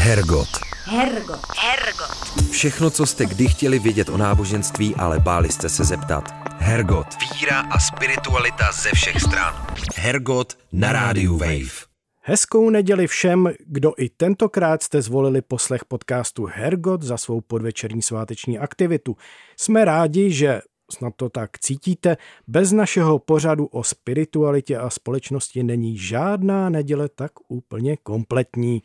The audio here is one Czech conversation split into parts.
Hergot. Hergot. Hergot. Všechno, co jste kdy chtěli vědět o náboženství, ale báli jste se zeptat. Hergot. Víra a spiritualita ze všech stran. Hergot na rádiu Wave. Hezkou neděli všem, kdo i tentokrát jste zvolili poslech podcastu Hergot za svou podvečerní sváteční aktivitu. Jsme rádi, že snad to tak cítíte, bez našeho pořadu o spiritualitě a společnosti není žádná neděle tak úplně kompletní.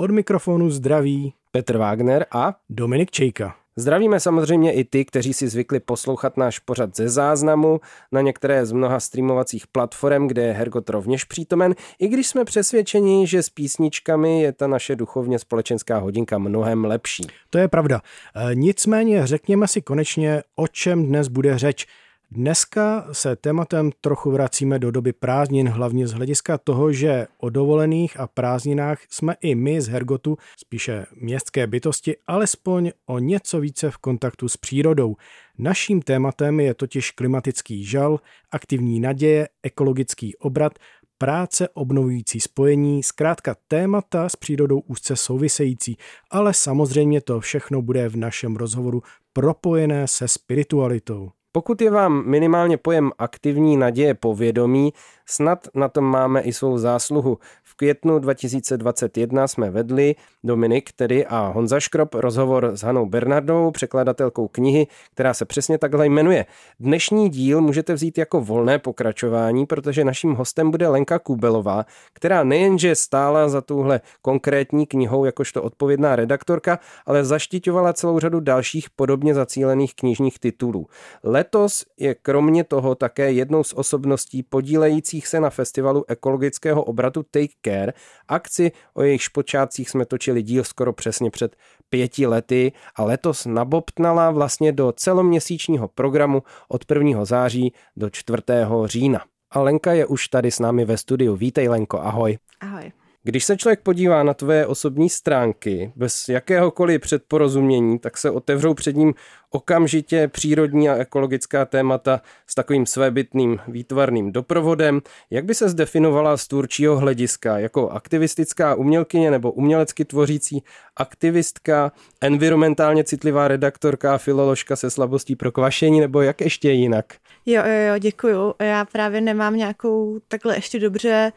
Od mikrofonu zdraví Petr Wagner a Dominik Čejka. Zdravíme samozřejmě i ty, kteří si zvykli poslouchat náš pořad ze záznamu na některé z mnoha streamovacích platform, kde je Hergot rovněž přítomen, i když jsme přesvědčeni, že s písničkami je ta naše duchovně společenská hodinka mnohem lepší. To je pravda. E, nicméně řekněme si konečně, o čem dnes bude řeč. Dneska se tématem trochu vracíme do doby prázdnin, hlavně z hlediska toho, že o dovolených a prázdninách jsme i my z Hergotu, spíše městské bytosti, alespoň o něco více v kontaktu s přírodou. Naším tématem je totiž klimatický žal, aktivní naděje, ekologický obrat, práce obnovující spojení, zkrátka témata s přírodou úzce související, ale samozřejmě to všechno bude v našem rozhovoru propojené se spiritualitou. Pokud je vám minimálně pojem aktivní naděje povědomí, snad na tom máme i svou zásluhu. Květnu 2021 jsme vedli Dominik tedy a Honza Škrop rozhovor s Hanou Bernardou, překladatelkou knihy, která se přesně takhle jmenuje. Dnešní díl můžete vzít jako volné pokračování, protože naším hostem bude Lenka Kubelová, která nejenže stála za tuhle konkrétní knihou jakožto odpovědná redaktorka, ale zaštiťovala celou řadu dalších podobně zacílených knižních titulů. Letos je kromě toho také jednou z osobností podílejících se na festivalu ekologického obratu Take Care, akci, o jejichž počátcích jsme točili díl skoro přesně před pěti lety a letos nabobtnala vlastně do celoměsíčního programu od 1. září do 4. října. A Lenka je už tady s námi ve studiu. Vítej Lenko, ahoj. Ahoj. Když se člověk podívá na tvoje osobní stránky bez jakéhokoliv předporozumění, tak se otevřou před ním okamžitě přírodní a ekologická témata s takovým svébytným výtvarným doprovodem. Jak by se zdefinovala z tvůrčího hlediska? Jako aktivistická umělkyně nebo umělecky tvořící aktivistka, environmentálně citlivá redaktorka a filoložka se slabostí pro kvašení nebo jak ještě jinak? Jo, jo, jo, děkuju. Já právě nemám nějakou takhle ještě dobře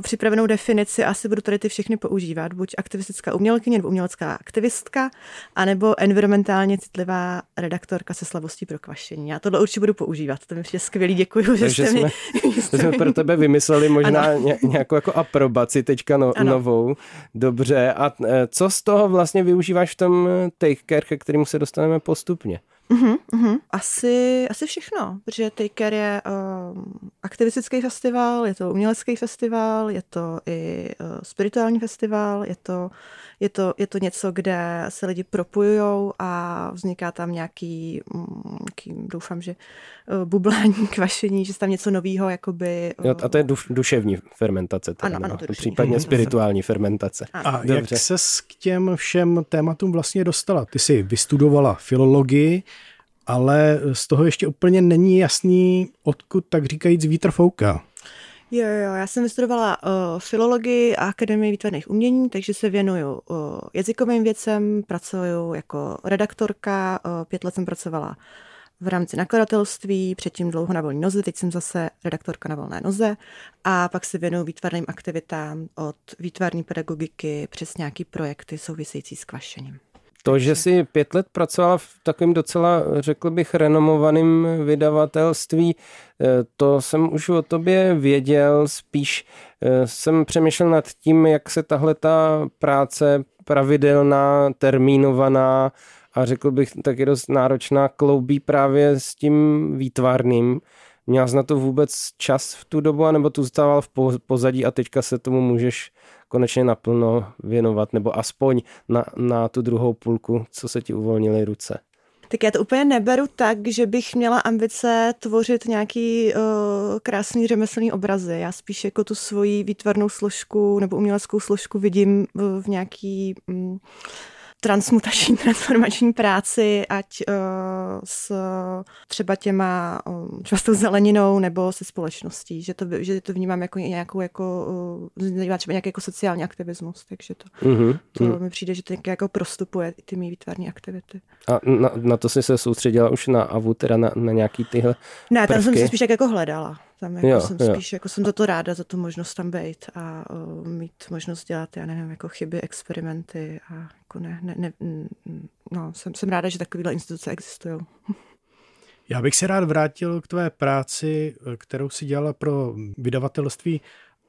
připravenou definici, asi budu tady ty všechny používat, buď aktivistická umělkyně nebo umělecká aktivistka, anebo environmentálně citlivá redaktorka se slavostí pro kvašení. Já tohle určitě budu používat, to mi je skvělý, děkuji, že Takže jste jsme, mi... jste jsme pro tebe vymysleli možná ně, nějakou jako aprobaci teďka no, novou. Dobře, a e, co z toho vlastně využíváš v tom e, take care, ke kterému se dostaneme postupně? Uh-huh, uh-huh. Asi, asi všechno, protože Taker je uh, aktivistický festival, je to umělecký festival, je to i uh, spirituální festival, je to, je, to, je to něco, kde se lidi propojují a vzniká tam nějaký, nějaký doufám, že uh, bublání, kvašení, že je tam něco nového, jakoby... Uh, jo, a to je duš, duševní fermentace. Teda, ano, ano, to případně spirituální fermentace. A Dobře. jak ses k těm všem tématům vlastně dostala? Ty jsi vystudovala filologii, ale z toho ještě úplně není jasný, odkud tak říkajíc vítr fouká. Jo, jo, já jsem vystudovala uh, filologii a akademii výtvarných umění, takže se věnuju uh, jazykovým věcem, pracuju jako redaktorka, uh, pět let jsem pracovala v rámci nakladatelství, předtím dlouho na volné noze, teď jsem zase redaktorka na volné noze a pak se věnuju výtvarným aktivitám od výtvarní pedagogiky přes nějaký projekty související s kvašením. To, že jsi pět let pracovala v takovém docela, řekl bych, renomovaném vydavatelství, to jsem už o tobě věděl, spíš jsem přemýšlel nad tím, jak se tahle ta práce pravidelná, termínovaná a řekl bych taky dost náročná kloubí právě s tím výtvarným. Měl jsi na to vůbec čas v tu dobu, anebo tu zůstával v pozadí a teďka se tomu můžeš konečně naplno věnovat, nebo aspoň na, na tu druhou půlku, co se ti uvolnily ruce? Tak já to úplně neberu tak, že bych měla ambice tvořit nějaký uh, krásný řemeslný obrazy. Já spíš jako tu svoji výtvarnou složku nebo uměleckou složku vidím v nějaký um, transmutační, transformační práci, ať uh, s třeba těma, uh, třeba s tou zeleninou nebo se společností, že to, že to vnímám jako nějakou, jako, uh, třeba nějaký jako sociální aktivismus, takže to, mm-hmm. to mm. mi přijde, že to jako prostupuje ty mý výtvarní aktivity. A na, na to jsi se soustředila už na AVU, teda na, na nějaký tyhle Ne, tam jsem se spíš tak jako hledala. Tam jako jo, jsem jo. spíš, jako jsem za to ráda, za tu možnost tam být a uh, mít možnost dělat, já nevím, jako chyby, experimenty a jako ne, ne, ne no, jsem, jsem ráda, že takovéhle instituce existují. Já bych se rád vrátil k tvé práci, kterou si dělala pro vydavatelství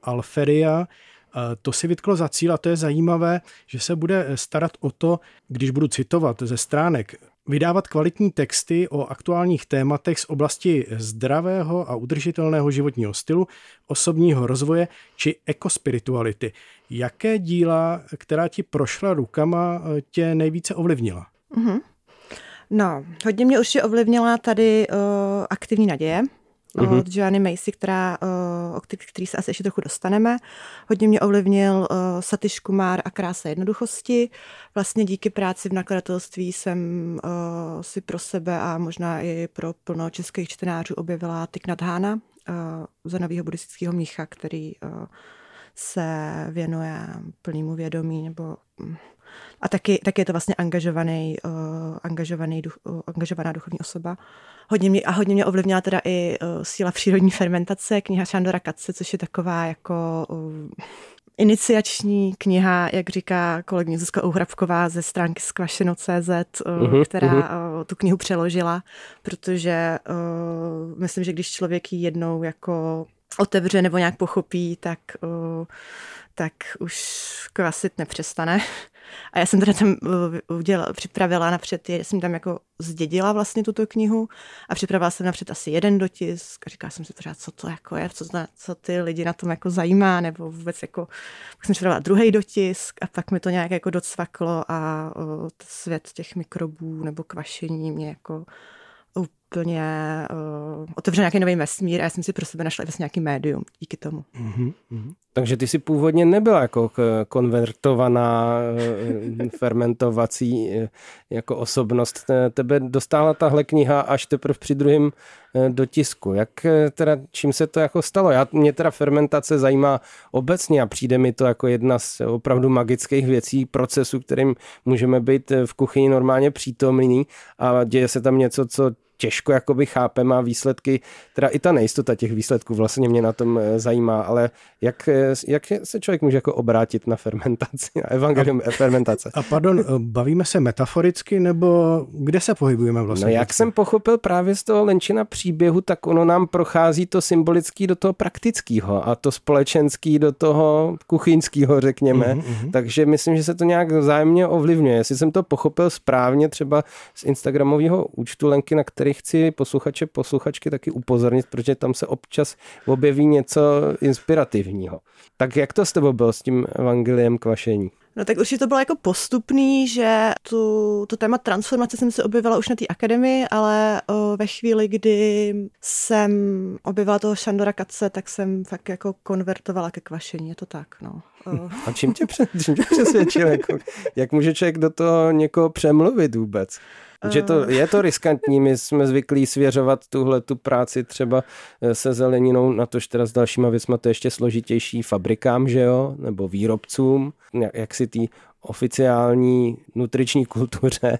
Alferia. To si vytklo za cíl a to je zajímavé, že se bude starat o to, když budu citovat ze stránek vydávat kvalitní texty o aktuálních tématech z oblasti zdravého a udržitelného životního stylu, osobního rozvoje či ekospirituality. Jaké díla, která ti prošla rukama, tě nejvíce ovlivnila? Mm-hmm. No, hodně mě už ovlivnila tady uh, aktivní naděje, mm-hmm. od Joanny Macy, která, eh, o který, který se asi ještě trochu dostaneme. Hodně mě ovlivnil uh, Satish Kumar a Krása jednoduchosti. Vlastně díky práci v nakladatelství jsem uh, si pro sebe a možná i pro plno českých čtenářů objevila Thich Hána, uh, za nového buddhistického mnicha, který se věnuje plnému vědomí nebo hm, a taky, taky je to vlastně angažovaný, uh, angažovaný duch, uh, angažovaná duchovní osoba. Hodně mě, a hodně mě ovlivnila teda i uh, síla přírodní fermentace, kniha Šandora Katce, což je taková jako uh, iniciační kniha, jak říká kolegyně Zuzka Uhrabková ze stránky skvašeno.cz, uh-huh, která uh-huh. tu knihu přeložila, protože uh, myslím, že když člověk ji jednou jako otevře nebo nějak pochopí, tak, uh, tak už kvasit nepřestane. A já jsem teda tam uh, udělala, připravila napřed, jsem tam jako zdědila vlastně tuto knihu a připravila jsem napřed asi jeden dotisk a říkala jsem si pořád, co to jako je, co, co ty lidi na tom jako zajímá, nebo vůbec jako, pak jsem připravila druhý dotisk a pak mi to nějak jako docvaklo a uh, svět těch mikrobů nebo kvašení mě jako úplně uh, otevřel nějaký nový vesmír a já jsem si pro sebe našla vlastně nějaký médium díky tomu. Mm-hmm. Takže ty si původně nebyla jako konvertovaná eh, fermentovací eh, jako osobnost. Tebe dostala tahle kniha až teprve při druhém dotisku. Jak teda, čím se to jako stalo? Já, mě teda fermentace zajímá obecně a přijde mi to jako jedna z opravdu magických věcí, procesů, kterým můžeme být v kuchyni normálně přítomný a děje se tam něco, co těžko jakoby chápem a výsledky, teda i ta nejistota těch výsledků vlastně mě na tom eh, zajímá, ale jak, eh, jak se člověk může jako obrátit na fermentaci, na evangelium a, fermentace? A pardon, eh, bavíme se metaforicky nebo kde se pohybujeme vlastně? No jak jsem pochopil právě z toho Lenčina příběhu, tak ono nám prochází to symbolický do toho praktického a to společenský do toho kuchyňského, řekněme. Mm-hmm. Takže myslím, že se to nějak vzájemně ovlivňuje. Jestli jsem to pochopil správně třeba z Instagramového účtu Lenky, na který který chci posluchače, posluchačky taky upozornit, protože tam se občas objeví něco inspirativního. Tak jak to s tebou bylo s tím evangeliem kvašení? No tak určitě to bylo jako postupný, že tu, to téma transformace jsem se objevila už na té akademii, ale o, ve chvíli, kdy jsem objevila toho Šandora Kace, tak jsem fakt jako konvertovala ke kvašení, je to tak, no. O. A čím tě, čím tě přesvědčil? Jako, jak může člověk do toho někoho přemluvit vůbec? Že to, je to riskantní, my jsme zvyklí svěřovat tuhle tu práci třeba eh, se zeleninou, na tož teda s dalšíma věcma to ještě složitější fabrikám, že jo, nebo výrobcům, jak si ty oficiální nutriční kultuře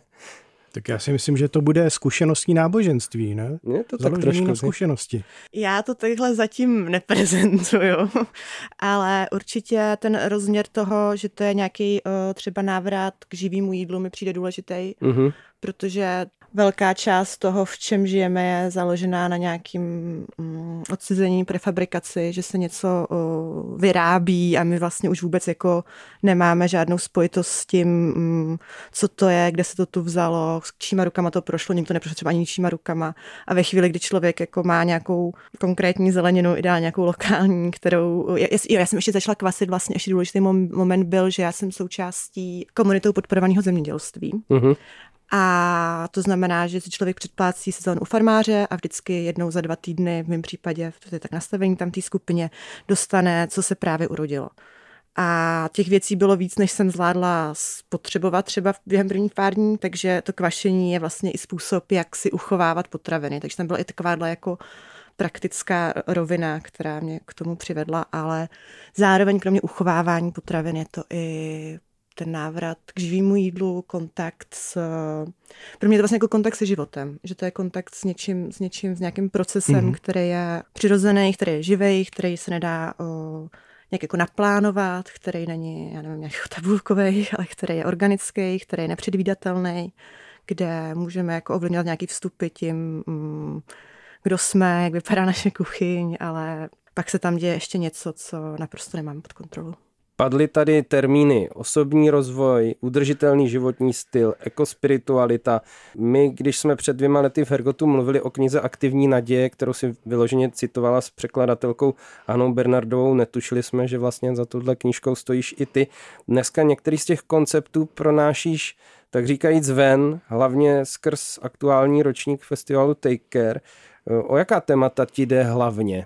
tak já si myslím, že to bude zkušenostní náboženství, ne? Je to tak trošku. na zkušenosti. Já to takhle zatím neprezentuju, ale určitě ten rozměr toho, že to je nějaký uh, třeba návrat k živému jídlu mi přijde důležitý, mm-hmm. protože velká část toho, v čem žijeme, je založená na nějakým mm, odcizení, prefabrikaci, že se něco vyrábí a my vlastně už vůbec jako nemáme žádnou spojitost s tím, mm, co to je, kde se to tu vzalo, s číma rukama to prošlo, to neprošlo třeba ani číma rukama. A ve chvíli, kdy člověk jako má nějakou konkrétní zeleninu, ideálně nějakou lokální, kterou... Já, já jsem ještě začala kvasit, vlastně ještě důležitý moment byl, že já jsem součástí komunitou podporovaného zemědělství. Mm-hmm. A to znamená, že si člověk předplácí sezónu u farmáře a vždycky jednou za dva týdny, v mém případě, to je tak nastavení tam té skupině, dostane, co se právě urodilo. A těch věcí bylo víc, než jsem zvládla spotřebovat třeba během prvních pár dní, takže to kvašení je vlastně i způsob, jak si uchovávat potraviny. Takže tam byla i taková jako praktická rovina, která mě k tomu přivedla, ale zároveň kromě uchovávání potravin je to i ten návrat k živému jídlu, kontakt s... Pro mě je to vlastně jako kontakt se životem, že to je kontakt s něčím, s něčím, s nějakým procesem, mm-hmm. který je přirozený, který je živý, který se nedá o, nějak jako naplánovat, který není, já nevím, nějak tabulkový, ale který je organický, který je nepředvídatelný, kde můžeme jako ovlivňovat nějaký vstupy tím, mm, kdo jsme, jak vypadá naše kuchyň, ale pak se tam děje ještě něco, co naprosto nemám pod kontrolou. Padly tady termíny osobní rozvoj, udržitelný životní styl, ekospiritualita. My, když jsme před dvěma lety v Hergotu mluvili o knize Aktivní naděje, kterou si vyloženě citovala s překladatelkou Anou Bernardovou, netušili jsme, že vlastně za touhle knížkou stojíš i ty. Dneska některý z těch konceptů pronášíš tak říkajíc ven, hlavně skrz aktuální ročník festivalu Take Care. O jaká témata ti jde hlavně?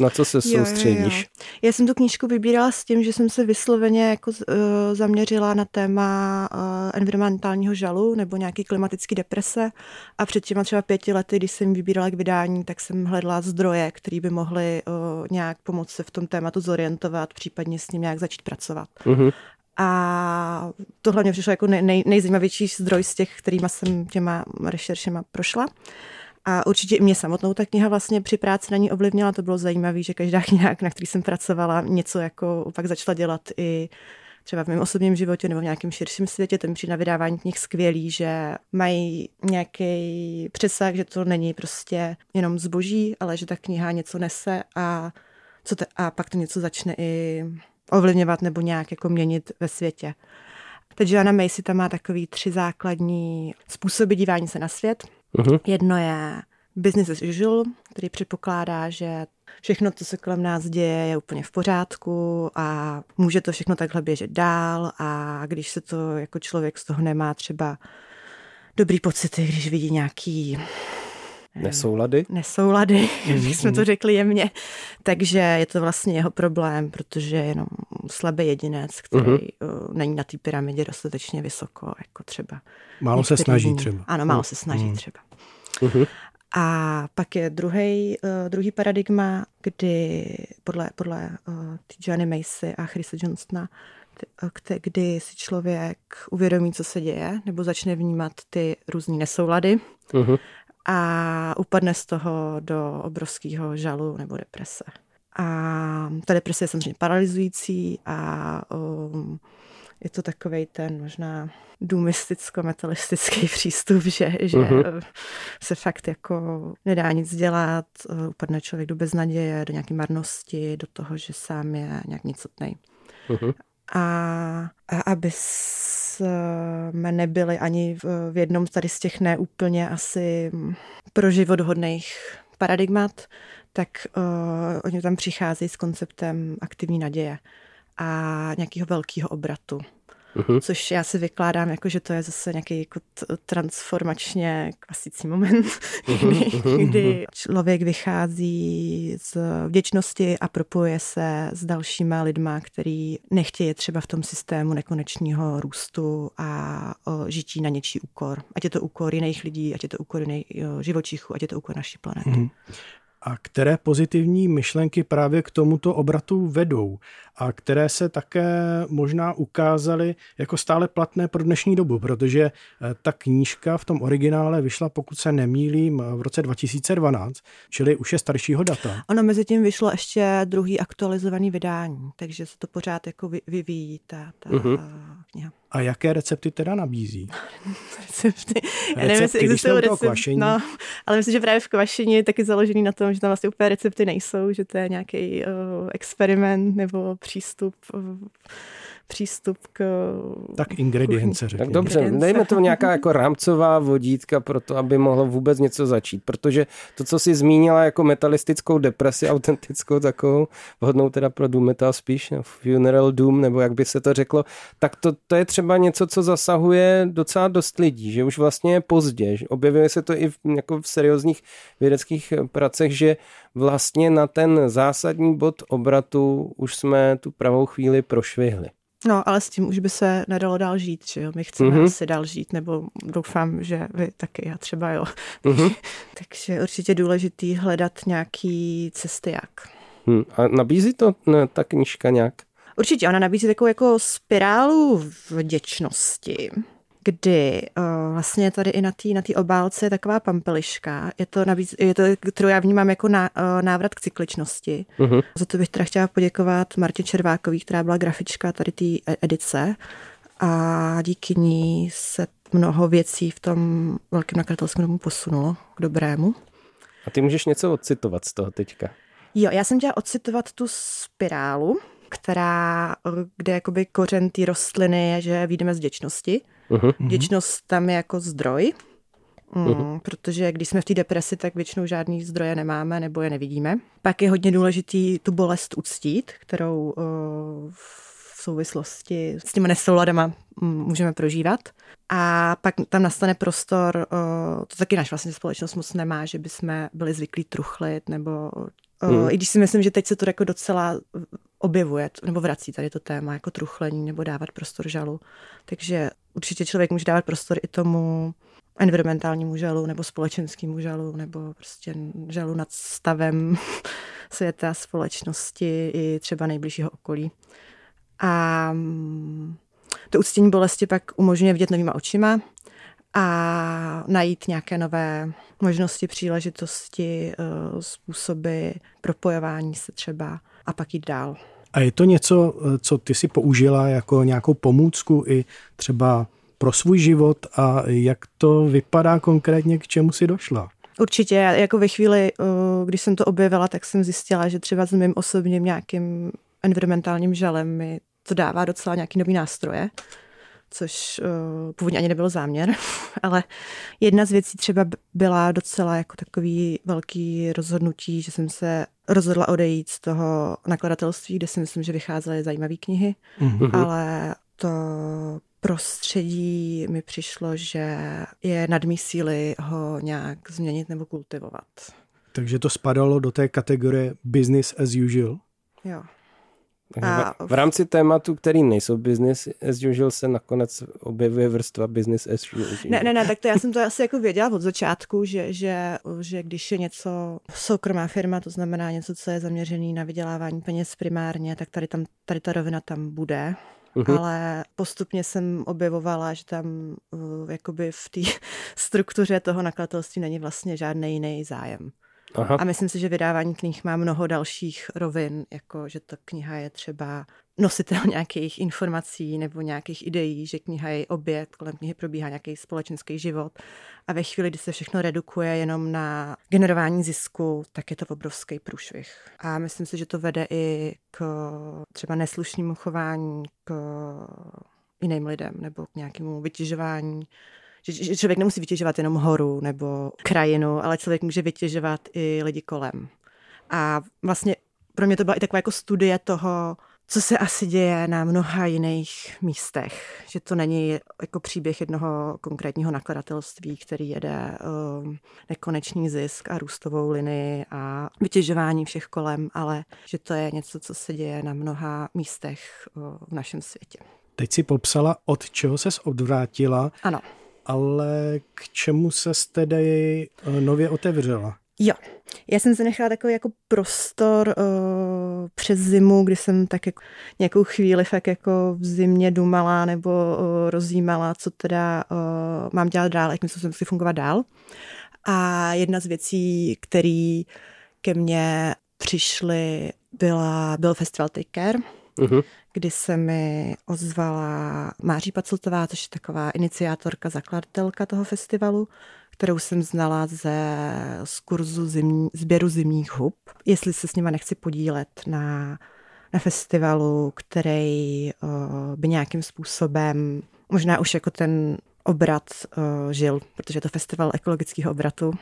Na co se soustředíš? Jo, jo, jo. Já jsem tu knížku vybírala s tím, že jsem se vysloveně jako uh, zaměřila na téma uh, environmentálního žalu nebo nějaký klimatický deprese a před těma třeba pěti lety, když jsem vybírala k vydání, tak jsem hledala zdroje, které by mohly uh, nějak pomoct se v tom tématu zorientovat, případně s ním nějak začít pracovat. Uh-huh. A tohle mě přišlo jako nej, nej, nejzajímavější zdroj z těch, kterýma jsem těma rešeršema prošla. A určitě i mě samotnou ta kniha vlastně při práci na ní ovlivnila. To bylo zajímavé, že každá kniha, na který jsem pracovala, něco jako pak začala dělat i třeba v mém osobním životě nebo v nějakém širším světě, ten při na vydávání knih skvělý, že mají nějaký přesah, že to není prostě jenom zboží, ale že ta kniha něco nese a, co te, a pak to něco začne i ovlivňovat nebo nějak jako měnit ve světě. Teď Joanna Macy tam má takový tři základní způsoby dívání se na svět. Uh-huh. Jedno je business as usual, který předpokládá, že všechno, co se kolem nás děje, je úplně v pořádku a může to všechno takhle běžet dál a když se to jako člověk z toho nemá třeba dobrý pocity, když vidí nějaký Nesoulady? Nesoulady, mm-hmm. jsme to mhm. řekli jemně. Takže je to vlastně jeho problém, protože je jenom slabý jedinec, který mm-hmm. není na té pyramidě dostatečně vysoko, jako třeba. Málo se snaží jiný. třeba. Ano, málo se snaží třeba. Mm-hmm. A pak je druhý, uh, druhý paradigma, kdy podle, podle uh, Johnny Macy a Chrisa Johnsona, kdy si člověk uvědomí, co se děje, nebo začne vnímat ty různé nesoulady. Uh-huh a upadne z toho do obrovského žalu nebo deprese. A ta deprese je samozřejmě paralyzující a um, je to takový ten možná důmisticko-metalistický přístup, že, že uh-huh. se fakt jako nedá nic dělat, upadne člověk do beznaděje, do nějaké marnosti, do toho, že sám je nějak nicotnej. Uh-huh. A, a aby jsme nebyli ani v, jednom tady z těch neúplně asi pro život hodných paradigmat, tak uh, oni tam přicházejí s konceptem aktivní naděje a nějakého velkého obratu. Uh-huh. Což já si vykládám jako, že to je zase nějaký jako transformačně klasický moment, uh-huh. kdy člověk vychází z vděčnosti a propojuje se s dalšíma lidma, který nechtějí třeba v tom systému nekonečního růstu a o, žití na něčí úkor. Ať je to úkor jiných lidí, ať je to úkor jiných živočichů, ať je to úkor naší planety. Uh-huh a které pozitivní myšlenky právě k tomuto obratu vedou a které se také možná ukázaly jako stále platné pro dnešní dobu, protože eh, ta knížka v tom originále vyšla, pokud se nemýlím, v roce 2012, čili už je staršího data. Ono mezi tím vyšlo ještě druhý aktualizovaný vydání, takže se to pořád jako vyvíjí ta, ta uh-huh. A jaké recepty teda nabízí? recepty. Já nevím, jestli existují recepty. No, ale myslím, že právě v kvašení je taky založený na tom, že tam vlastně úplně recepty nejsou, že to je nějaký uh, experiment nebo přístup uh, přístup k... Tak ingredience, řekněme. Tak dobře, dejme to nějaká jako rámcová vodítka pro to, aby mohlo vůbec něco začít, protože to, co si zmínila jako metalistickou depresi, autentickou takovou, vhodnou teda pro doom metal spíš, no, funeral doom, nebo jak by se to řeklo, tak to, to je třeba něco, co zasahuje docela dost lidí, že už vlastně je pozdě. Že objevuje se to i v, jako v seriózních vědeckých pracech, že vlastně na ten zásadní bod obratu už jsme tu pravou chvíli prošvihli. No, ale s tím už by se nedalo dál žít, že jo? My chceme mm-hmm. asi dál žít, nebo doufám, že vy taky, já třeba jo. Mm-hmm. Takže určitě důležitý hledat nějaký cesty jak. Hmm. A nabízí to ne, ta knižka nějak? Určitě, ona nabízí takovou jako spirálu vděčnosti kdy uh, vlastně tady i na té na obálce je taková pampeliška, je to, navíc, je to, kterou já vnímám jako ná, uh, návrat k cykličnosti. Uh-huh. Za to bych teda chtěla poděkovat Martě Červákový, která byla grafička tady té e- edice a díky ní se mnoho věcí v tom velkém nakladatelském domu posunulo k dobrému. A ty můžeš něco odcitovat z toho teďka? Jo, já jsem chtěla odcitovat tu spirálu, která, kde jakoby kořen té rostliny je, že vyjdeme z děčnosti. Uh-huh. Vděčnost tam je jako zdroj, mm, uh-huh. protože když jsme v té depresi, tak většinou žádný zdroje nemáme nebo je nevidíme. Pak je hodně důležitý tu bolest uctít, kterou uh, v souvislosti s těma nesouladama můžeme prožívat. A pak tam nastane prostor, uh, to taky naš vlastně společnost moc nemá, že bychom byli zvyklí truchlit nebo Mm. I když si myslím, že teď se to jako docela objevuje, nebo vrací tady to téma jako truchlení nebo dávat prostor žalu. Takže určitě člověk může dávat prostor i tomu environmentálnímu žalu nebo společenskému žalu nebo prostě žalu nad stavem světa, společnosti i třeba nejbližšího okolí. A mm, to uctění bolesti pak umožňuje vidět novýma očima a najít nějaké nové možnosti, příležitosti, eh, způsoby propojování se třeba a pak jít dál. A je to něco, eh, co ty si použila jako nějakou pomůcku i třeba pro svůj život a jak to vypadá konkrétně, k čemu si došla? Určitě, jako ve chvíli, eh, když jsem to objevila, tak jsem zjistila, že třeba s mým osobním nějakým environmentálním žalem mi to dává docela nějaký nový nástroje což uh, původně ani nebyl záměr, ale jedna z věcí třeba byla docela jako takový velký rozhodnutí, že jsem se rozhodla odejít z toho nakladatelství, kde si myslím, že vycházely zajímavé knihy, mm-hmm. ale to prostředí mi přišlo, že je nad mý síly ho nějak změnit nebo kultivovat. Takže to spadalo do té kategorie business as usual? Jo. A v rámci tématu, který nejsou business as usual, se nakonec objevuje vrstva business as usual. Ne, ne, ne, tak to já jsem to asi jako věděla od začátku, že, že, že když je něco soukromá firma, to znamená něco, co je zaměřený na vydělávání peněz primárně, tak tady, tam, tady ta rovina tam bude. Uh-huh. Ale postupně jsem objevovala, že tam uh, jakoby v té struktuře toho nakladatelství není vlastně žádný jiný zájem. Aha. A myslím si, že vydávání knih má mnoho dalších rovin, jako že ta kniha je třeba nositel nějakých informací nebo nějakých ideí, že kniha je objekt, kolem knihy probíhá nějaký společenský život. A ve chvíli, kdy se všechno redukuje jenom na generování zisku, tak je to obrovský průšvih. A myslím si, že to vede i k třeba neslušnému chování, k jiným lidem nebo k nějakému vytěžování že, že člověk nemusí vytěžovat jenom horu nebo krajinu, ale člověk může vytěžovat i lidi kolem. A vlastně pro mě to byla i taková jako studie toho, co se asi děje na mnoha jiných místech. Že to není jako příběh jednoho konkrétního nakladatelství, který jede um, nekonečný zisk a růstovou linii a vytěžování všech kolem, ale že to je něco, co se děje na mnoha místech uh, v našem světě. Teď si popsala, od čeho ses odvrátila. Ano ale k čemu se tedy eh, nově otevřela? Jo, já jsem si nechala takový jako prostor uh, přes zimu, kdy jsem tak jako nějakou chvíli fakt jako v zimě dumala nebo uh, rozjímala, co teda uh, mám dělat dál, jakým způsobem si fungovat dál. A jedna z věcí, které ke mně přišly, byla, byl festival Take Care, uh-huh. Kdy se mi ozvala Máří Pacltová, což je taková iniciátorka, zakladatelka toho festivalu, kterou jsem znala ze, z kurzu zimní, sběru zimních hub, jestli se s nima nechci podílet na na festivalu, který by nějakým způsobem, možná už jako ten obrat žil, protože je to festival ekologického obratu,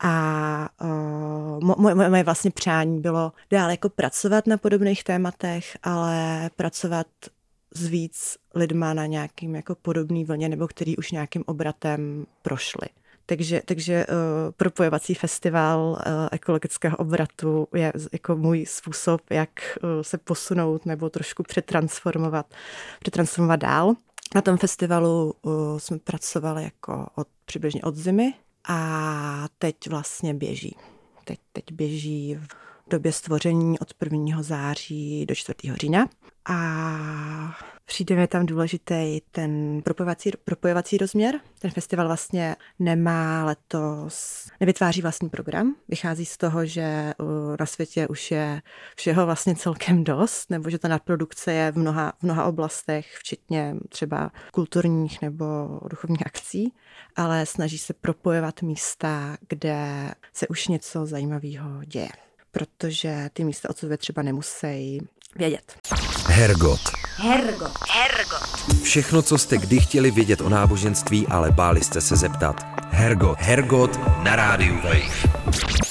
a uh, moje, moje vlastně přání bylo dál jako pracovat na podobných tématech, ale pracovat s víc lidma na nějakým jako podobný vlně, nebo který už nějakým obratem prošli. Takže, takže uh, propojovací festival uh, ekologického obratu je jako můj způsob, jak uh, se posunout nebo trošku přetransformovat, přetransformovat dál. Na tom festivalu uh, jsme pracovali jako od, přibližně od zimy a teď vlastně běží. Teď, teď běží v době stvoření od 1. září do 4. října. A přijde mi tam důležitý ten propojovací, propojovací rozměr. Ten festival vlastně nemá letos, nevytváří vlastní program. Vychází z toho, že na světě už je všeho vlastně celkem dost, nebo že ta nadprodukce je v mnoha, v mnoha oblastech, včetně třeba kulturních nebo duchovních akcí, ale snaží se propojovat místa, kde se už něco zajímavého děje protože ty místa od třeba nemusí vědět. Hergot. Hergot. Hergot. Všechno, co jste kdy chtěli vědět o náboženství, ale báli jste se zeptat. Hergot. Hergot na rádiu Wave.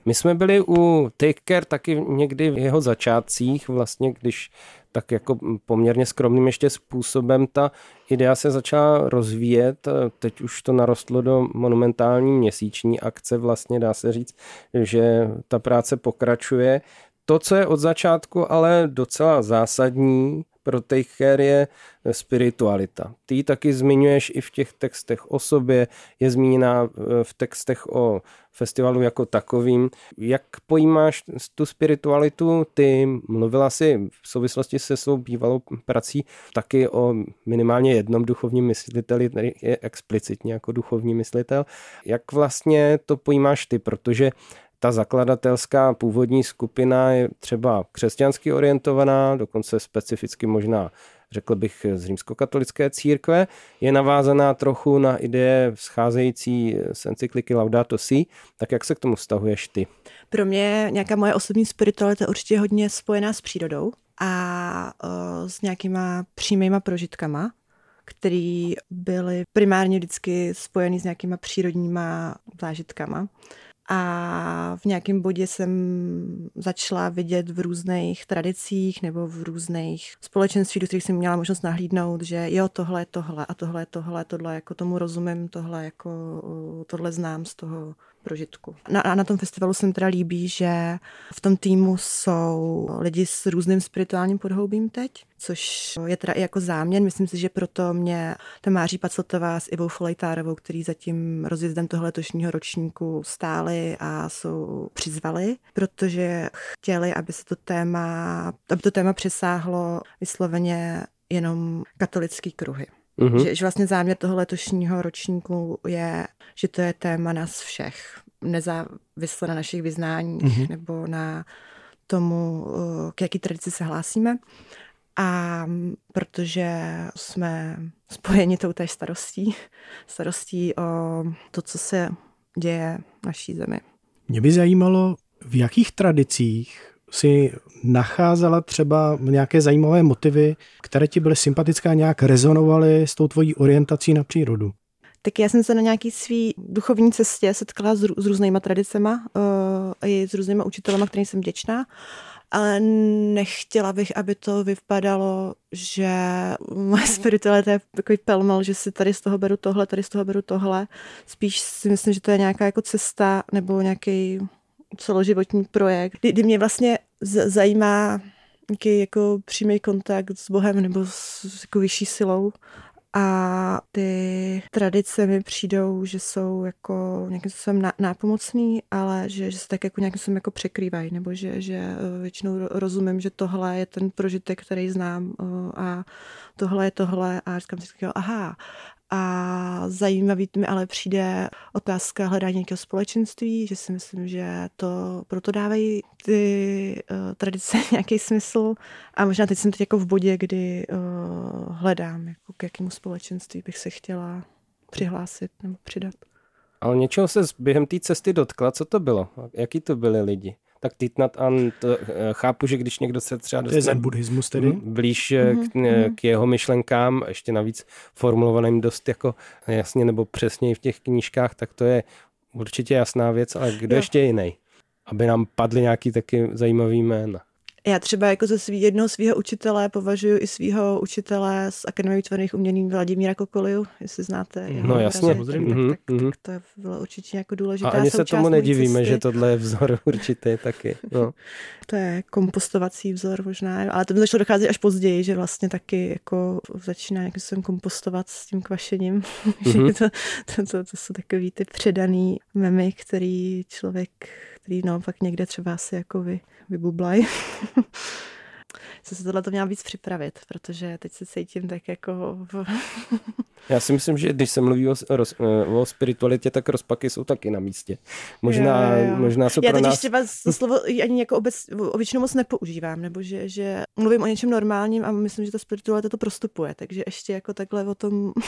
My jsme byli u Take Care taky někdy v jeho začátcích, vlastně když tak jako poměrně skromným ještě způsobem ta idea se začala rozvíjet. Teď už to narostlo do monumentální měsíční akce, vlastně dá se říct, že ta práce pokračuje. To, co je od začátku ale docela zásadní, pro Teicher je spiritualita. Ty taky zmiňuješ i v těch textech o sobě, je zmíněna eh, v textech o festivalu jako takovým. Jak pojímáš tu spiritualitu? Ty mluvila si v souvislosti se svou bývalou prací taky o minimálně jednom duchovním mysliteli, který je explicitně jako duchovní myslitel. Jak vlastně to pojímáš ty? Protože ta zakladatelská původní skupina je třeba křesťansky orientovaná, dokonce specificky možná řekl bych z římskokatolické církve, je navázaná trochu na ideje scházející z encykliky Laudato Si, tak jak se k tomu vztahuješ ty? Pro mě nějaká moje osobní spiritualita určitě hodně spojená s přírodou a uh, s nějakýma přímýma prožitkama, které byly primárně vždycky spojený s nějakýma přírodníma zážitkama a v nějakém bodě jsem začala vidět v různých tradicích nebo v různých společenstvích, do kterých jsem měla možnost nahlídnout, že jo, tohle je tohle a tohle je tohle, tohle jako tomu rozumím, tohle jako tohle znám z toho prožitku. Na, na tom festivalu se mi teda líbí, že v tom týmu jsou lidi s různým spirituálním podhoubím teď, což je teda i jako záměn. Myslím si, že proto mě Tamáří Pacletová s Ivou Folejtárovou, který zatím rozjezdem toho letošního ročníku stáli a jsou přizvali, protože chtěli, aby se to téma, aby to téma přesáhlo vysloveně jenom katolický kruhy. Mm-hmm. Že, že vlastně záměr toho letošního ročníku je, že to je téma nás všech, nezávisle na našich vyznáních mm-hmm. nebo na tomu, eh, k jaký tradici se hlásíme. A protože jsme spojeni tou též starostí, starostí o to, co se děje v naší zemi. Mě by zajímalo, v jakých tradicích si nacházela třeba nějaké zajímavé motivy, které ti byly sympatické a nějak rezonovaly s tou tvojí orientací na přírodu? Tak já jsem se na nějaký svý duchovní cestě setkala s, s různýma tradicema uh, i s různýma učitelama, kterým jsem vděčná ale nechtěla bych, aby to vypadalo, že moje spiritualita je takový pelmel, že si tady z toho beru tohle, tady z toho beru tohle. Spíš si myslím, že to je nějaká jako cesta nebo nějaký celoživotní projekt, kdy, kdy mě vlastně zajímá nějaký jako přímý kontakt s Bohem nebo s jako vyšší silou. A ty tradice mi přijdou, že jsou jako nějakým způsobem nápomocný, ale že, že se tak jako nějakým způsobem jako překrývají, nebo že, že eh, většinou rozumím, že tohle je ten prožitek, který znám eh, a tohle je tohle a říkám si, aha, a zajímavý mi ale přijde otázka hledání nějakého společenství, že si myslím, že to proto dávají ty uh, tradice nějaký smysl. A možná teď jsem teď jako v bodě, kdy uh, hledám, jako k jakému společenství bych se chtěla přihlásit nebo přidat. Ale něčeho se během té cesty dotkla, co to bylo? Jaký to byli lidi? Tak Titnat An, to eh, chápu, že když někdo se třeba dostane... To je zen buddhismus tedy? Blíž mm-hmm. k, mhm. k jeho myšlenkám, ještě navíc formulovaným dost jako jasně nebo přesněji v těch knížkách, tak to je určitě jasná věc, ale kdo jo. ještě jiný? Aby nám padly nějaký taky zajímavý jména. Já třeba jako ze svý, jednoho svého učitele považuji i svého učitele z Akademie výtvarných umění Vladimíra Kokoliu, jestli znáte. No jasně. Tak, tak, mm-hmm. tak, tak, to bylo určitě jako důležitá A ani se tomu nedivíme, cesty. že tohle je vzor určitě taky. No. To je kompostovací vzor možná, ale to mi začalo docházet až později, že vlastně taky jako začíná jak jsem kompostovat s tím kvašením. Mm-hmm. to, to, to, to, jsou takový ty předaný memy, který člověk, který no pak někde třeba asi jako vy, vybublají. jsem se tohle to měla víc připravit, protože teď se cítím tak jako... V... Já si myslím, že když se mluví o, o, o spiritualitě, tak rozpaky jsou taky na místě. Možná, jo, jo. možná jsou Já pro nás... třeba to slovo ani jako obec, většinou moc nepoužívám, nebo že, že mluvím o něčem normálním a myslím, že ta spiritualita to prostupuje, takže ještě jako takhle o tom...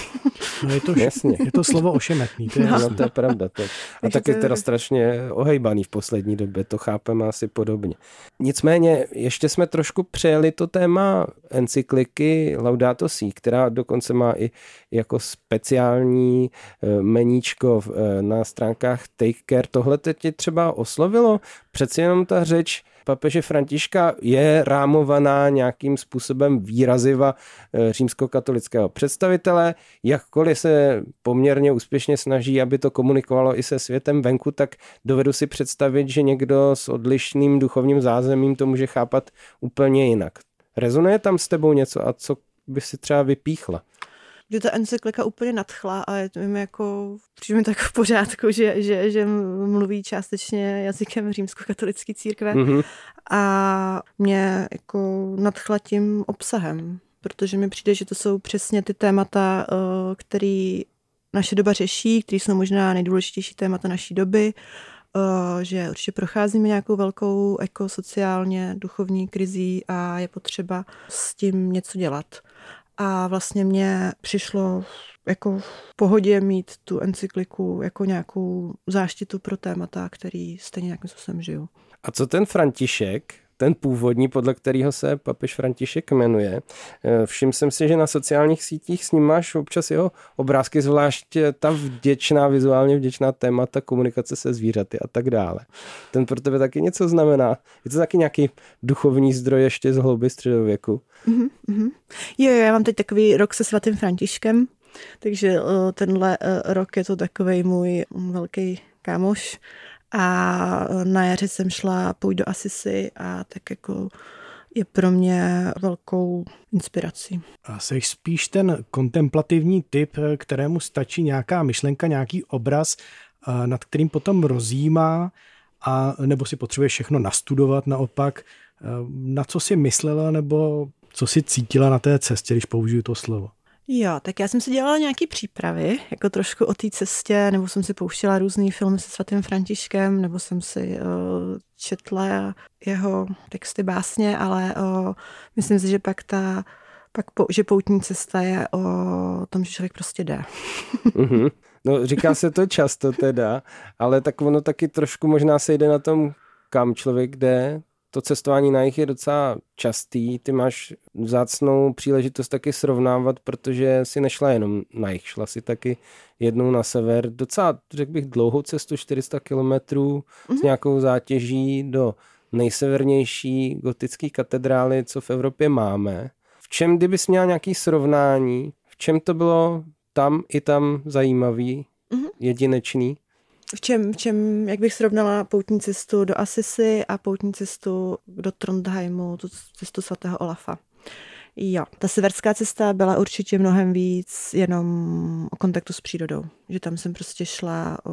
No je to, Jasně. je to slovo ošemetný. To je, no. no, to je pravda. To. A taky to... teda strašně ohejbaný v poslední době, to chápeme asi podobně. Nicméně, ještě jsme trošku přejeli to téma encykliky Laudato Si, která dokonce má i jako speciální eh, meníčko eh, na stránkách Take Care. Tohle tě třeba oslovilo? Přeci jenom ta řeč papeže Františka je rámovaná nějakým způsobem výraziva eh, římskokatolického představitele. Jakkoliv se poměrně úspěšně snaží, aby to komunikovalo i se světem venku, tak dovedu si představit, že někdo s odlišným duchovním zázemím to může chápat úplně jinak. Rezonuje tam s tebou něco a co by si třeba vypíchla? Že ta encyklika úplně nadchla a je to jako, přijde mi tak v pořádku, že, že, že mluví částečně jazykem římskokatolické církve mm-hmm. a mě jako nadchla tím obsahem, protože mi přijde, že to jsou přesně ty témata, eh, které naše doba řeší, které jsou možná nejdůležitější témata naší doby, eh, že určitě procházíme nějakou velkou ekosociálně duchovní krizí a je potřeba s tím něco dělat. A vlastně mě přišlo jako v pohodě mít tu encykliku jako nějakou záštitu pro témata, který stejně nějakým způsobem žiju. A co ten František, ten původní, podle kterého se papež František jmenuje. Eh, všiml jsem si, že na sociálních sítích s ním máš občas jeho obrázky, zvlášť eh, ta vděčná, vizuálně vděčná témata komunikace se zvířaty a tak dále. Ten pro tebe taky něco znamená? Je to taky nějaký duchovní zdroj ještě z hlouby středověku? Mm-hmm. Jo, jo, já mám teď takový rok se svatým Františkem, takže eh, tenhle rok je to takový můj velký kámoš a na jaře jsem šla půjď do Asisy a tak jako je pro mě velkou inspirací. A jsi spíš ten kontemplativní typ, kterému stačí nějaká myšlenka, nějaký obraz, nad kterým potom rozjímá, a nebo si potřebuje všechno nastudovat naopak. Na co si myslela nebo co si cítila na té cestě, když použiju to slovo? Jo, tak já jsem si dělala nějaký přípravy, jako trošku o té cestě, nebo jsem si pouštěla různý filmy se svatým Františkem, nebo jsem si uh, četla jeho texty básně, ale uh, myslím si, že pak ta pak po, že poutní cesta je o tom, že člověk prostě jde. Mm-hmm. No říká se to často teda, ale tak ono taky trošku možná se jde na tom, kam člověk jde, to cestování na jich je docela častý. Ty máš vzácnou příležitost taky srovnávat, protože si nešla jenom na jich, šla si taky jednou na sever. Docela, řekl bych, dlouhou cestu, 400 kilometrů mm-hmm. s mhm. nějakou zátěží do nejsevernější gotické katedrály, co v Evropě máme. V čem, kdybys měla nějaký srovnání, v čem to bylo tam i tam zajímavý, mm-hmm. jedinečný? V čem, v čem, jak bych srovnala poutní cestu do Asisy a poutní cestu do Trondheimu, tu cestu svatého Olafa. Jo, ta severská cesta byla určitě mnohem víc jenom o kontaktu s přírodou. Že tam jsem prostě šla o,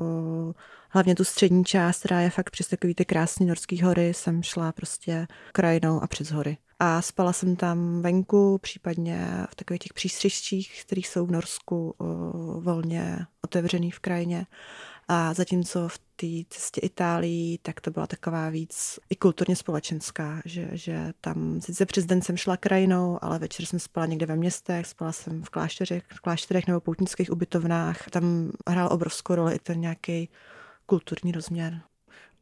hlavně tu střední část, která je fakt přes takový ty krásné norské hory, jsem šla prostě krajinou a přes hory. A spala jsem tam venku, případně v takových těch přístřištích, které jsou v Norsku o, volně otevřený v krajině. A zatímco v té cestě Itálii, tak to byla taková víc i kulturně společenská, že, že tam sice přes den jsem šla krajinou, ale večer jsem spala někde ve městech, spala jsem v klášterech, v klášterech nebo poutnických ubytovnách. Tam hrál obrovskou roli i ten nějaký kulturní rozměr.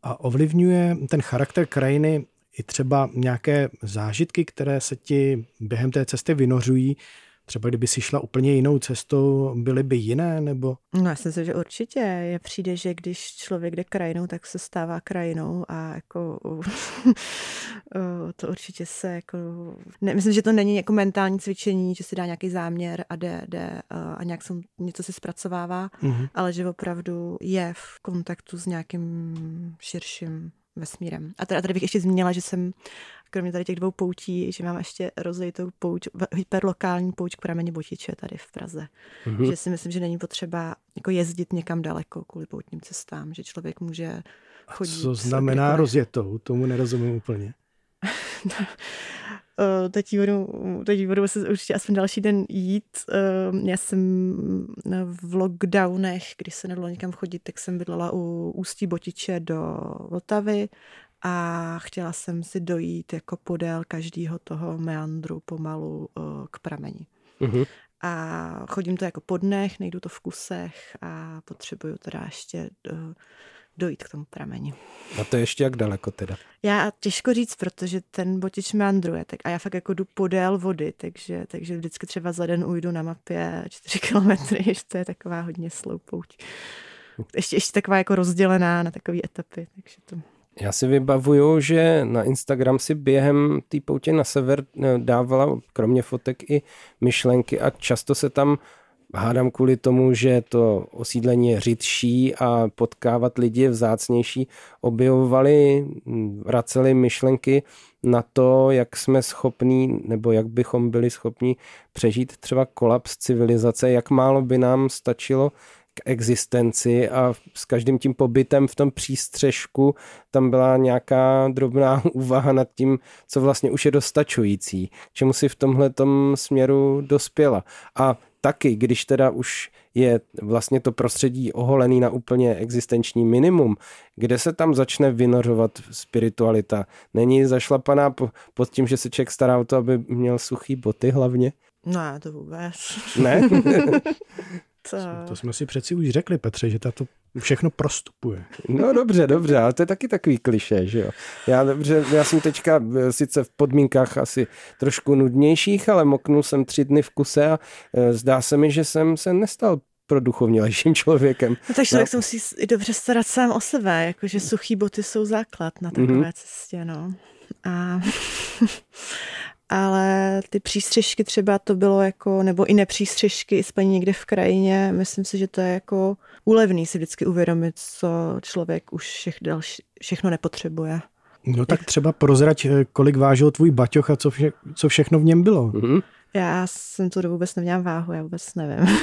A ovlivňuje ten charakter krajiny i třeba nějaké zážitky, které se ti během té cesty vynořují, Třeba kdyby si šla úplně jinou cestou, byly by jiné, nebo? No, já si myslím, že určitě. Je přijde, že když člověk jde krajinou, tak se stává krajinou a jako to určitě se jako... Ne, myslím, že to není jako mentální cvičení, že si dá nějaký záměr a jde, jde a nějak jsem, něco si zpracovává, mm-hmm. ale že opravdu je v kontaktu s nějakým širším vesmírem. A tady, tady bych ještě zmínila, že jsem kromě tady těch dvou poutí, že mám ještě rozlitou pouť, hyperlokální pouť k prameni Botiče tady v Praze. Mm-hmm. Že si myslím, že není potřeba jako jezdit někam daleko kvůli poutním cestám, že člověk může chodit. A co znamená rozjetou? Tomu nerozumím úplně. teď budu, teď budu se určitě aspoň další den jít. Já jsem v lockdownech, když se nedalo někam chodit, tak jsem bydlela u Ústí Botiče do Vltavy a chtěla jsem si dojít jako podél každého toho meandru pomalu k prameni. Uh-huh. A chodím to jako po dnech, nejdu to v kusech a potřebuju teda ještě dojít k tomu prameni. A to je ještě jak daleko teda? Já těžko říct, protože ten botič meandruje tak a já fakt jako jdu podél vody, takže, takže vždycky třeba za den ujdu na mapě 4 kilometry, ještě to je taková hodně sloupout. Ještě, ještě taková jako rozdělená na takové etapy, takže to... Já si vybavuju, že na Instagram si během té poutě na sever eh, dávala kromě fotek i myšlenky a často se tam hádám kvůli tomu, že to osídlení je řidší a potkávat lidi je vzácnější, objevovali, hm, vraceli myšlenky na to, jak jsme schopní nebo jak bychom byli schopni přežít třeba kolaps civilizace, jak málo by nám stačilo k existenci a s každým tím pobytem v tom přístřežku tam byla nějaká drobná úvaha nad tím, co vlastně už je dostačující, čemu si v tomhle směru dospěla. A taky, když teda už je vlastně to prostředí oholený na úplně existenční minimum, kde se tam začne vynořovat spiritualita. Není zašlapaná pod tím, že se člověk stará o to, aby měl suchý boty hlavně? Ne, to vůbec. Ne? To... to jsme si přeci už řekli, Petře, že tato všechno prostupuje. No dobře, dobře, ale to je taky takový kliše, že jo. Já, dobře, já jsem teďka eh, sice v podmínkách asi trošku nudnějších, ale moknul jsem tři dny v kuse a eh, zdá se mi, že jsem se nestal pro duchovnějším člověkem. No, takže člověk no. se musí i dobře starat sám o sebe, jakože suchý boty jsou základ na takové mm-hmm. cestě, no. A ale ty přístřežky třeba to bylo jako, nebo i nepřístřežky, i spaní někde v krajině, myslím si, že to je jako úlevný si vždycky uvědomit, co člověk už všech další, všechno nepotřebuje. No tak třeba prozrať, eh, kolik vážil tvůj baťoch a co, vše, co všechno v něm bylo. Mm-hmm. Já jsem tu dobu vůbec neměla váhu, já vůbec nevím.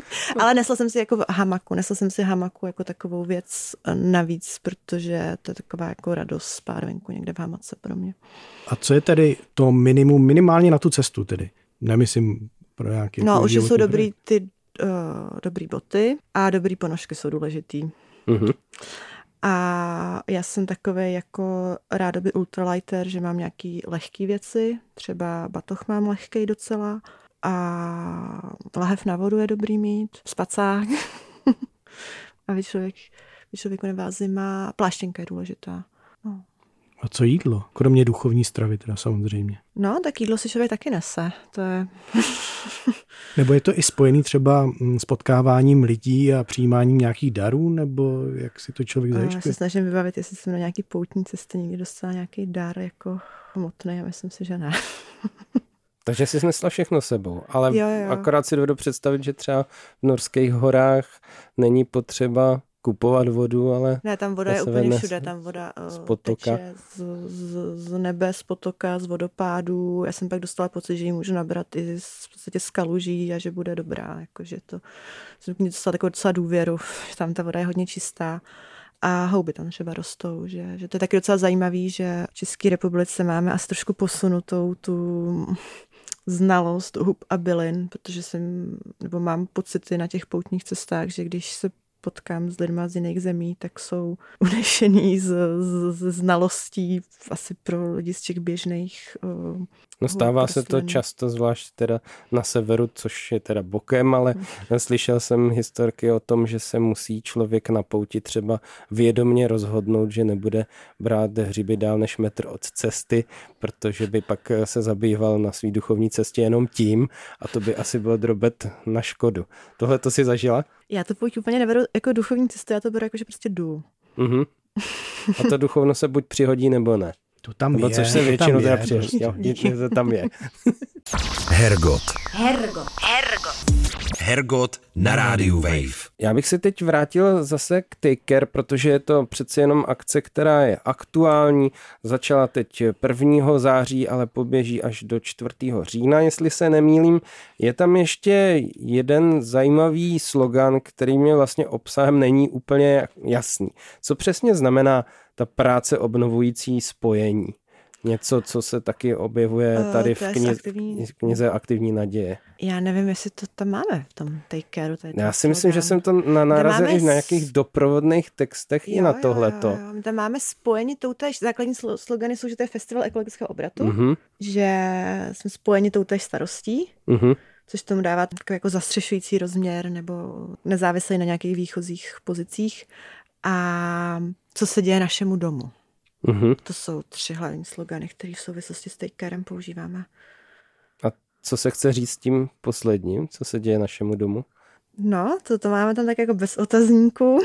Ale nesla jsem si jako hamaku, nesla jsem si hamaku jako takovou věc navíc, protože to je taková jako radost spát venku někde v hamace pro mě. A co je tedy to minimum, minimálně na tu cestu tedy? Nemyslím pro nějaký... No, už jsou dobrý ty uh, dobrý boty a dobrý ponožky jsou důležitý. Uh-huh. A já jsem takový jako rádoby ultralighter, že mám nějaký lehký věci, třeba batoh mám lehký docela a lahev na vodu je dobrý mít, spacák. a když člověk, když člověku nevá zima, pláštěnka je důležitá. A co jídlo? Kromě duchovní stravy teda samozřejmě. No, tak jídlo si člověk taky nese. To je... nebo je to i spojený třeba mm, s potkáváním lidí a přijímáním nějakých darů, nebo jak si to člověk zajišťuje? Já se snažím vybavit, jestli jsem na nějaký poutní cestě někdy dostala nějaký dar jako hmotný, já myslím si, že ne. Takže jsi snesla všechno sebou, ale jo, jo. akorát si dovedu představit, že třeba v norských horách není potřeba kupovat vodu, ale... Ne, tam voda je úplně všude, tam voda z potoka. teče z, z, z nebe, z potoka, z vodopádu. Já jsem pak dostala pocit, že ji můžu nabrat i z, v podstatě z kaluží a že bude dobrá, jakože to... Jsem k ní dostala takovou docela důvěru, že tam ta voda je hodně čistá a houby tam třeba rostou, že, že to je taky docela zajímavý, že v České republice máme asi trošku posunutou tu znalost hub a bylin, protože jsem, nebo mám pocity na těch poutních cestách, že když se potkám s lidmi z jiných zemí, tak jsou unešený z, z, z znalostí asi pro lidi z těch běžných. Uh, no stává se to často, zvlášť teda na severu, což je teda bokem, ale hmm. slyšel jsem historky o tom, že se musí člověk na pouti třeba vědomně rozhodnout, že nebude brát hřiby dál než metr od cesty, protože by pak se zabýval na svý duchovní cestě jenom tím a to by asi bylo drobet na škodu. Tohle to si zažila? Já to pojď úplně neberu jako duchovní cestu, já to beru jako, že prostě jdu. Uh-huh. A to duchovno se buď přihodí, nebo ne. To tam nebo je. což se většinou teda. Jo, to tam je. Hergot. Hergot. Hergot. Hergot na rádiu Wave. Já bych se teď vrátil zase k Taker, protože je to přece jenom akce, která je aktuální. Začala teď 1. září, ale poběží až do 4. října, jestli se nemýlím. Je tam ještě jeden zajímavý slogan, který mě vlastně obsahem není úplně jasný. Co přesně znamená ta práce obnovující spojení? něco, co se taky objevuje eh, tady v, knize, aktivní... v knize Aktivní naděje. Já nevím, jestli to tam máme v tom take care. Já si myslím, že jsem to na, narazil i na nějakých doprovodných textech jo, i na tohleto. Jo, jo, jo. Tam máme spojení toutéž, základní slogany jsou, že to je festival ekologického obratu, mm-hmm. že jsme spojeni toutéž starostí, mm-hmm. což tomu dává takový jako zastřešující rozměr nebo nezávislý na nějakých výchozích pozicích. A co se děje našemu domu. Mm-hmm. To jsou tři hlavní slogany, které v souvislosti s takerem používáme. A co se chce říct tím posledním? Co se děje našemu domu? No, to, to máme tam tak jako bez otazníku.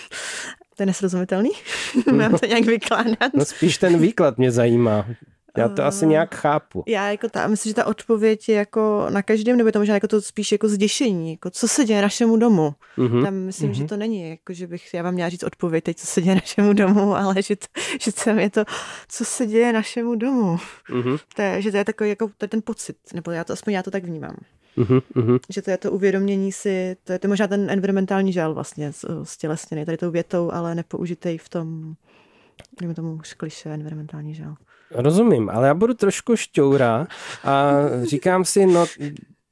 to je nesrozumitelný. Mám to nějak vykládat. No spíš ten výklad mě zajímá. Já to asi nějak chápu. Já jako ta, myslím, že ta odpověď je jako na každém, nebo je to možná jako to spíš jako zděšení, jako co se děje našemu domu. Mm-hmm. Tam myslím, mm-hmm. že mhm. to není, jako že bych, já vám měla říct odpověď teď, co se děje našemu domu, ale že, to, že tam je to, co se děje našemu domu. Mm-hmm. To je, že to je takový jako, to je ten pocit, nebo já to, aspoň já to tak vnímám. Mm-hmm. Že to je to uvědomění si, to je to možná ten environmentální žal vlastně stělesněný tady tou větou, ale nepoužitej v tom, dejme tomu už kliše environmentální žal. Rozumím, ale já budu trošku šťoura a říkám si, no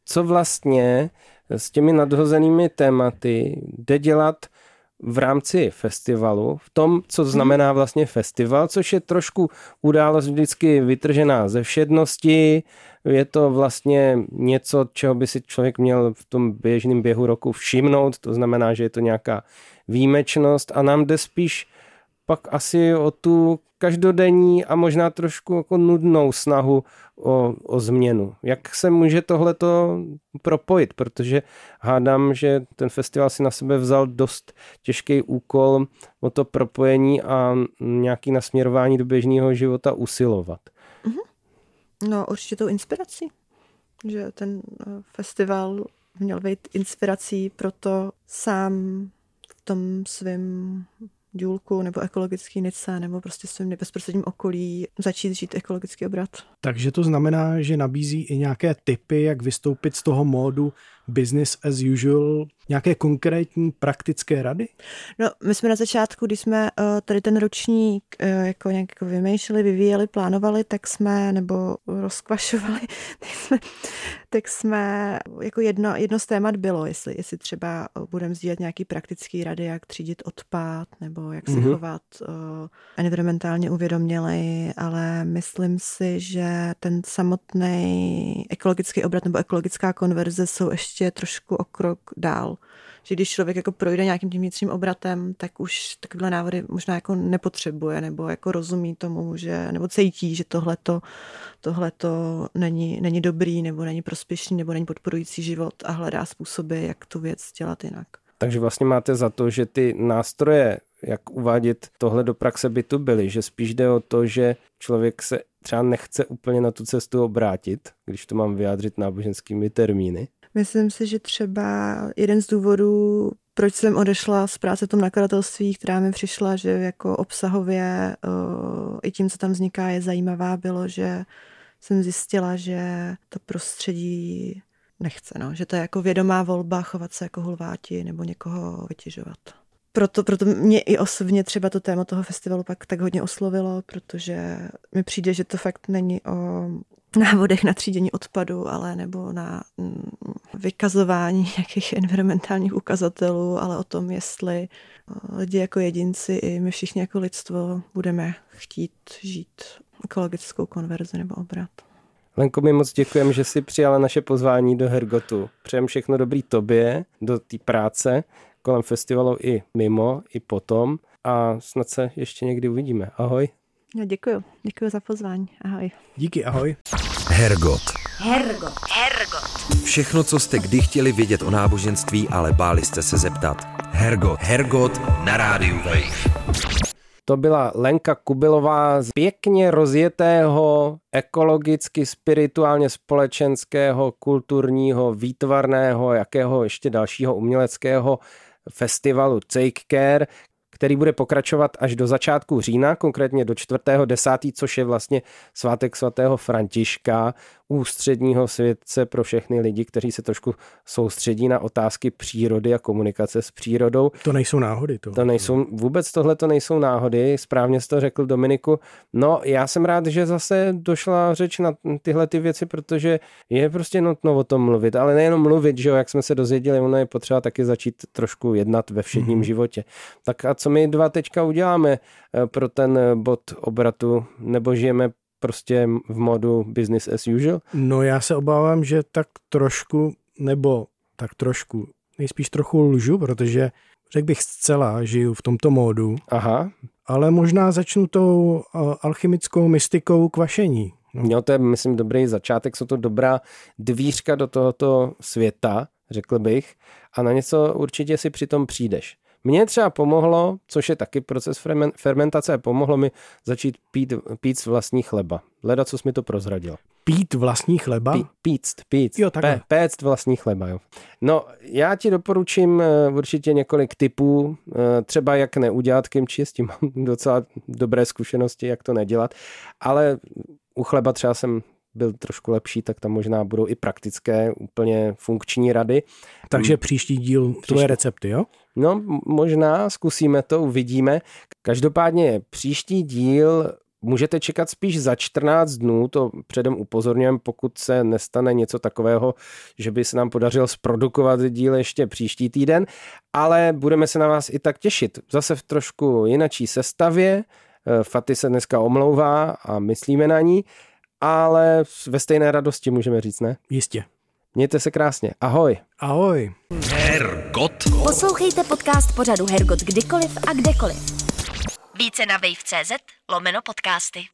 co vlastně s těmi nadhozenými tématy jde dělat v rámci festivalu, v tom, co znamená vlastně festival, což je trošku událost vždycky vytržená ze všednosti, je to vlastně něco, čeho by si člověk měl v tom běžném běhu roku všimnout, to znamená, že je to nějaká výjimečnost a nám jde spíš pak asi o tu každodenní a možná trošku jako nudnou snahu o, o změnu. Jak se může tohleto propojit? Protože hádám, že ten festival si na sebe vzal dost těžký úkol o to propojení a nějaký nasměrování do běžného života usilovat. Mm-hmm. No určitě tou inspirací, že ten eh, festival měl být inspirací pro to sám v tom svém důlku nebo ekologický nice nebo prostě svým bezprostředním okolí začít žít ekologický obrat. Takže to znamená, že nabízí i nějaké typy, jak vystoupit z toho módu business as usual, nějaké konkrétní praktické rady? No, my jsme na začátku, když jsme uh, tady ten ročník uh, jako nějak jako vymýšleli, vyvíjeli, plánovali, tak jsme, nebo rozkvašovali, tak jsme, tak jsme jako jedno, jedno z témat bylo, jestli, jestli třeba budeme sdílet nějaký praktický rady, jak třídit odpad, nebo jak se mm-hmm. chovat uh, environmentálně uvědomělej, ale myslím si, že ten samotný ekologický obrat nebo ekologická konverze jsou ještě trošku o krok dál že když člověk jako projde nějakým tím vnitřním obratem, tak už takové návody možná jako nepotřebuje, nebo jako rozumí tomu, že, nebo cítí, že tohleto, tohleto není, není dobrý, nebo není prospěšný, nebo není podporující život a hledá způsoby, jak tu věc dělat jinak. Takže vlastně máte za to, že ty nástroje, jak uvádět tohle do praxe by tu byly, že spíš jde o to, že člověk se třeba nechce úplně na tu cestu obrátit, když to mám vyjádřit náboženskými termíny, Myslím si, že třeba jeden z důvodů, proč jsem odešla z práce v tom nakladatelství, která mi přišla, že jako obsahově uh, i tím, co tam vzniká, je zajímavá, bylo, že jsem zjistila, že to prostředí nechce, no. že to je jako vědomá volba chovat se jako hulváti nebo někoho vytěžovat. Proto, proto mě i osobně třeba to téma toho festivalu pak tak hodně oslovilo, protože mi přijde, že to fakt není o návodech na třídění odpadu, ale nebo na mm, vykazování nějakých environmentálních ukazatelů, ale o tom, jestli eh, lidi jako jedinci i my všichni jako lidstvo budeme chtít žít ekologickou konverzi nebo obrat. Lenko, my moc děkujeme, že jsi přijala naše pozvání do Hergotu. Přejem všechno dobrý tobě, do té práce, kolem festivalu i mimo, i potom a snad se ještě někdy uvidíme. Ahoj. No, děkuji. Děkuji za pozvání. Ahoj. Díky, ahoj. Hergot. Hergot. Hergot. Všechno, co jste kdy chtěli vědět o náboženství, ale báli jste se zeptat. Hergot. Hergot na rádiu Wave. To byla Lenka Kubilová z pěkně rozjetého, ekologicky, spirituálně společenského, kulturního, výtvarného, jakého ještě dalšího uměleckého festivalu Take Care, který bude pokračovat až do začátku října, konkrétně do 4.10., což je vlastně svátek svatého Františka, ústředního světce pro všechny lidi, kteří se trošku soustředí na otázky přírody a komunikace s přírodou. To nejsou náhody. To, to nejsou, vůbec tohle to nejsou náhody, správně jsi to řekl Dominiku. No, já jsem rád, že zase došla řeč na tyhle ty věci, protože je prostě nutno o tom mluvit, ale nejenom mluvit, že jo, jak jsme se dozvěděli, ono je potřeba taky začít trošku jednat ve všedním mm. životě. Tak a co my dva teďka uděláme eh, pro ten bod obratu, nebo žijeme prostě v modu business as usual? No já se obávám, že tak trošku, nebo tak trošku, nejspíš trochu lžu, protože řekl bych zcela, žiju v tomto módu. Aha. Ale možná začnu tou alchymickou mystikou kvašení. No. Jo, to je, myslím, dobrý začátek, jsou to dobrá dvířka do tohoto světa, řekl bych, a na něco určitě si přitom přijdeš. Mně třeba pomohlo, což je taky proces fermentace, pomohlo mi začít pít, pít vlastní chleba. Leda, co jsi mi to prozradil. Pít vlastní chleba? Pí, píct, píct. Jo, takhle. Pé, péct vlastní chleba, jo. No, já ti doporučím eh, určitě několik typů, eh, třeba jak neudělat kimči, s tím mám docela dobré zkušenosti, jak to nedělat, ale u chleba třeba jsem byl trošku lepší, tak tam možná budou i praktické, úplně funkční rady. Takže příští díl příští... tvoje recepty, jo? No, možná, zkusíme to, uvidíme. Každopádně příští díl můžete čekat spíš za 14 dnů, to předem upozorňujem, pokud se nestane něco takového, že by se nám podařilo zprodukovat díl ještě příští týden, ale budeme se na vás i tak těšit. Zase v trošku jinačí sestavě, eh, Faty se dneska omlouvá a myslíme na ní, ale ve stejné radosti můžeme říct, ne? Jistě. Mějte se krásně. Ahoj. Ahoj. Hergot. Poslouchejte podcast pořadu Hergot kdykoliv a kdekoliv. Více na wave.cz lomeno podcasty.